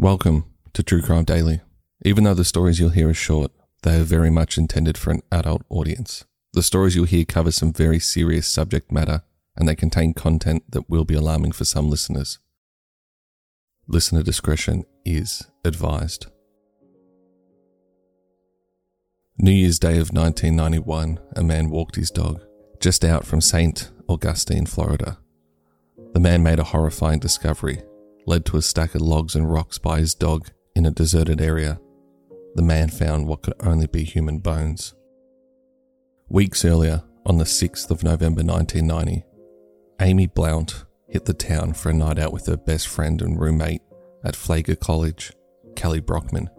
Welcome to True Crime Daily. Even though the stories you'll hear are short, they are very much intended for an adult audience. The stories you'll hear cover some very serious subject matter and they contain content that will be alarming for some listeners. Listener discretion is advised. New Year's Day of 1991, a man walked his dog just out from St. Augustine, Florida. The man made a horrifying discovery led to a stack of logs and rocks by his dog in a deserted area. The man found what could only be human bones. Weeks earlier, on the 6th of November 1990, Amy Blount hit the town for a night out with her best friend and roommate at Flagler College, Kelly Brockman.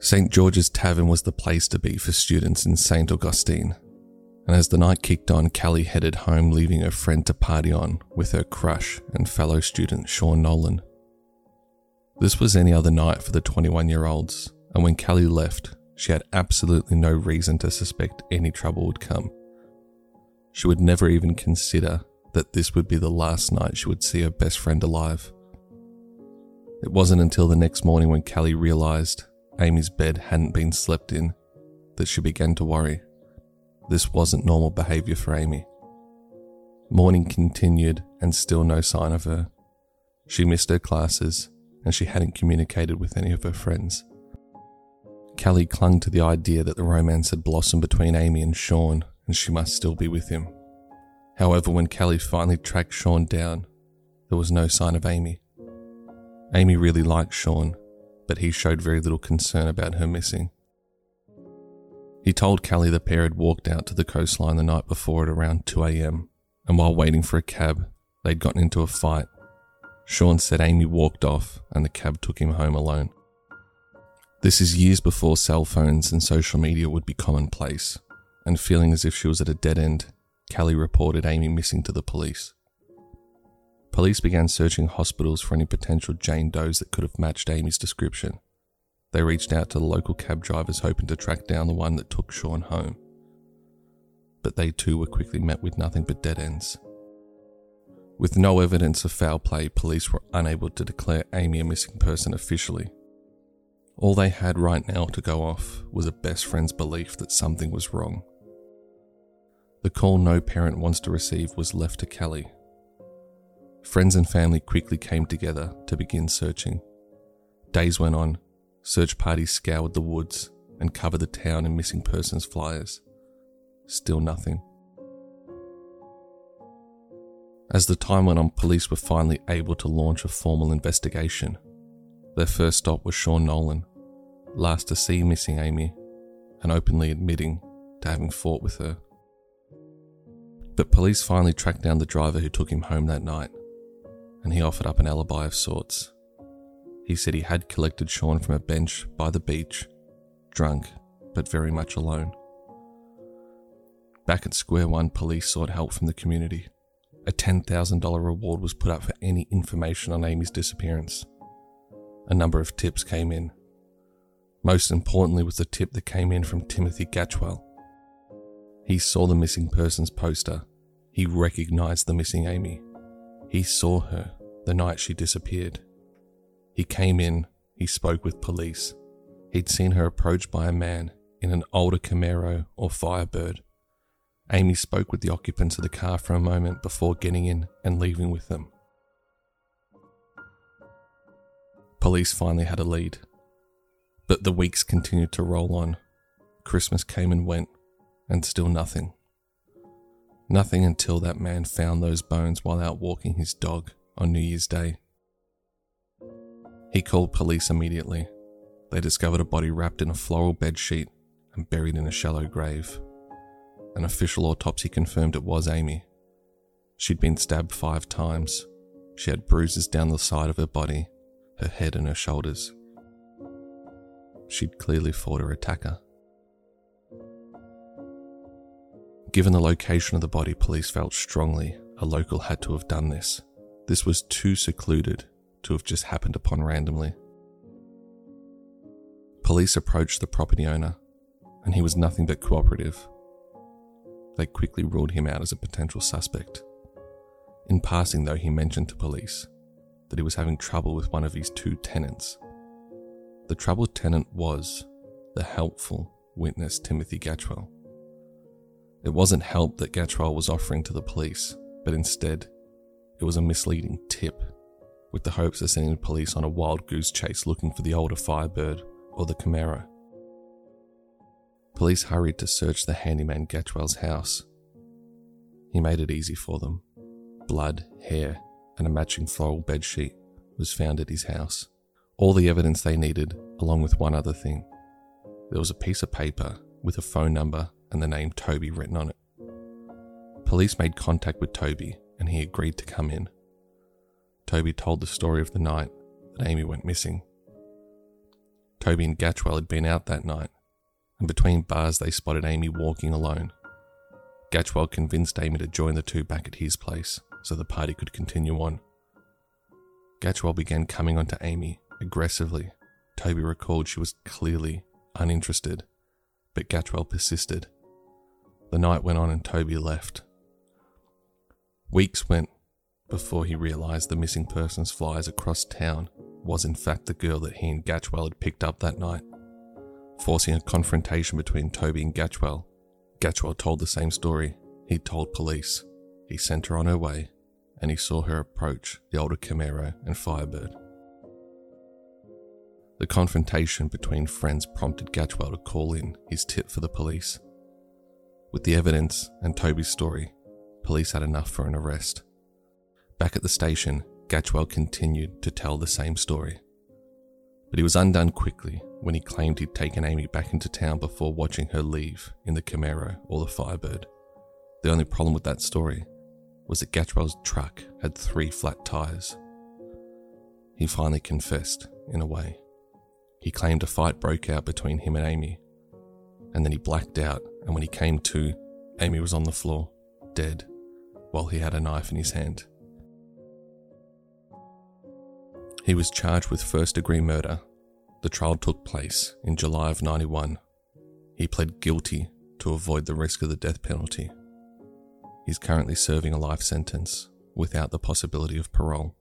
St. George's Tavern was the place to be for students in St. Augustine, and as the night kicked on, Kelly headed home, leaving her friend to party on with her crush and fellow student Sean Nolan. This was any other night for the 21 year olds, and when Kelly left, she had absolutely no reason to suspect any trouble would come. She would never even consider that this would be the last night she would see her best friend alive. It wasn't until the next morning when Kelly realized Amy's bed hadn't been slept in that she began to worry. This wasn't normal behaviour for Amy. Morning continued and still no sign of her. She missed her classes and she hadn't communicated with any of her friends. Kelly clung to the idea that the romance had blossomed between Amy and Sean and she must still be with him. However, when Kelly finally tracked Sean down, there was no sign of Amy. Amy really liked Sean, but he showed very little concern about her missing. He told Kelly the pair had walked out to the coastline the night before at around 2am, and while waiting for a cab, they'd gotten into a fight. Sean said Amy walked off and the cab took him home alone. This is years before cell phones and social media would be commonplace, and feeling as if she was at a dead end, Kelly reported Amy missing to the police. Police began searching hospitals for any potential Jane Does that could have matched Amy's description. They reached out to the local cab drivers hoping to track down the one that took Sean home. But they too were quickly met with nothing but dead ends. With no evidence of foul play, police were unable to declare Amy a missing person officially. All they had right now to go off was a best friend's belief that something was wrong. The call no parent wants to receive was left to Kelly. Friends and family quickly came together to begin searching. Days went on, Search parties scoured the woods and covered the town in missing persons flyers. Still nothing. As the time went on, police were finally able to launch a formal investigation. Their first stop was Sean Nolan, last to see missing Amy and openly admitting to having fought with her. But police finally tracked down the driver who took him home that night, and he offered up an alibi of sorts. He said he had collected Sean from a bench by the beach, drunk, but very much alone. Back at Square One, police sought help from the community. A $10,000 reward was put up for any information on Amy's disappearance. A number of tips came in. Most importantly was the tip that came in from Timothy Gatchwell. He saw the missing persons poster. He recognized the missing Amy. He saw her the night she disappeared. He came in, he spoke with police. He'd seen her approached by a man in an older Camaro or Firebird. Amy spoke with the occupants of the car for a moment before getting in and leaving with them. Police finally had a lead. But the weeks continued to roll on. Christmas came and went, and still nothing. Nothing until that man found those bones while out walking his dog on New Year's Day. He called police immediately. They discovered a body wrapped in a floral bed sheet and buried in a shallow grave. An official autopsy confirmed it was Amy. She'd been stabbed five times. She had bruises down the side of her body, her head, and her shoulders. She'd clearly fought her attacker. Given the location of the body, police felt strongly a local had to have done this. This was too secluded to have just happened upon randomly. Police approached the property owner, and he was nothing but cooperative. They quickly ruled him out as a potential suspect. In passing, though, he mentioned to police that he was having trouble with one of his two tenants. The troubled tenant was the helpful witness Timothy Gatchwell. It wasn't help that Gatchwell was offering to the police, but instead, it was a misleading tip, with the hopes of sending police on a wild goose chase looking for the older Firebird or the Camaro. Police hurried to search the handyman Gatchwell's house. He made it easy for them. Blood, hair, and a matching floral bedsheet was found at his house. All the evidence they needed, along with one other thing. There was a piece of paper with a phone number and the name Toby written on it. Police made contact with Toby and he agreed to come in. Toby told the story of the night that Amy went missing. Toby and Gatchwell had been out that night, and between bars they spotted Amy walking alone. Gatchwell convinced Amy to join the two back at his place so the party could continue on. Gatchwell began coming on to Amy aggressively. Toby recalled she was clearly uninterested, but Gatchwell persisted. The night went on and Toby left. Weeks went before he realised the missing persons flyers across town was in fact the girl that he and Gatchwell had picked up that night. Forcing a confrontation between Toby and Gatchwell, Gatchwell told the same story he'd told police. He sent her on her way, and he saw her approach the older Camaro and Firebird. The confrontation between friends prompted Gatchwell to call in his tip for the police. With the evidence and Toby's story, police had enough for an arrest. Back at the station, Gatchwell continued to tell the same story. But he was undone quickly when he claimed he'd taken Amy back into town before watching her leave in the Camaro or the Firebird. The only problem with that story was that Gatchwell's truck had three flat tyres. He finally confessed, in a way. He claimed a fight broke out between him and Amy, and then he blacked out, and when he came to, Amy was on the floor, dead, while he had a knife in his hand. He was charged with first degree murder. The trial took place in July of 91. He pled guilty to avoid the risk of the death penalty. He's currently serving a life sentence without the possibility of parole.